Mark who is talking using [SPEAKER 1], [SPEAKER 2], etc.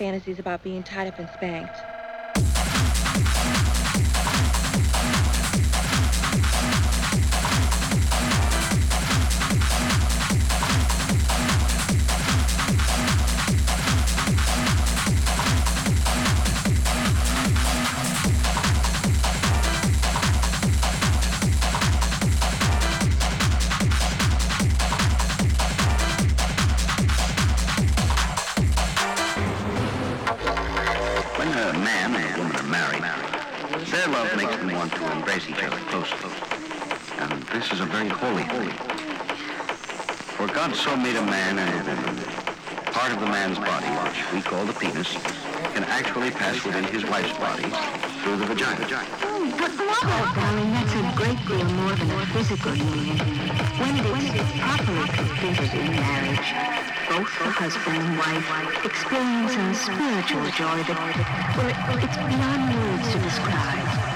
[SPEAKER 1] fantasies about being tied up and spanked.
[SPEAKER 2] Want to embrace each other closely. And this is a very holy thing. For God so made a man and a woman, part of the man's body, which we call the penis, can actually pass within his wife's body through the vagina.
[SPEAKER 3] Oh, but oh, darling, that's a great deal more than a physical union. When it is properly completed in marriage, both the husband and wife experience a spiritual joy that, well, it's beyond words to describe.